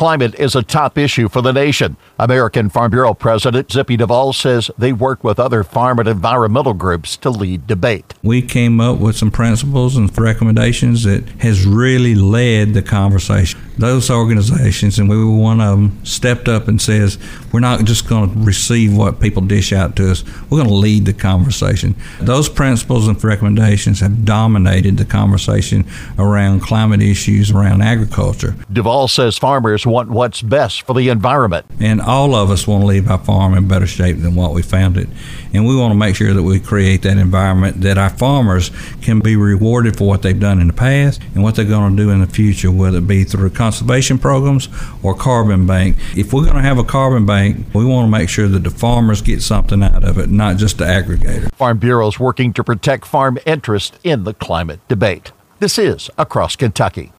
Climate is a top issue for the nation. American Farm Bureau President Zippy Duvall says they work with other farm and environmental groups to lead debate. We came up with some principles and recommendations that has really led the conversation. Those organizations, and we were one of them, stepped up and says, we're not just going to receive what people dish out to us. We're going to lead the conversation. Those principles and recommendations have dominated the conversation around climate issues, around agriculture. Duvall says farmers want what's best for the environment. And all of us want to leave our farm in better shape than what we found it. And we want to make sure that we create that environment that our farmers can be rewarded for what they've done in the past and what they're going to do in the future, whether it be through conservation programs or carbon bank. If we're going to have a carbon bank, we want to make sure that the farmers get something out of it, not just the aggregator. Farm Bureau is working to protect farm interest in the climate debate. This is Across Kentucky.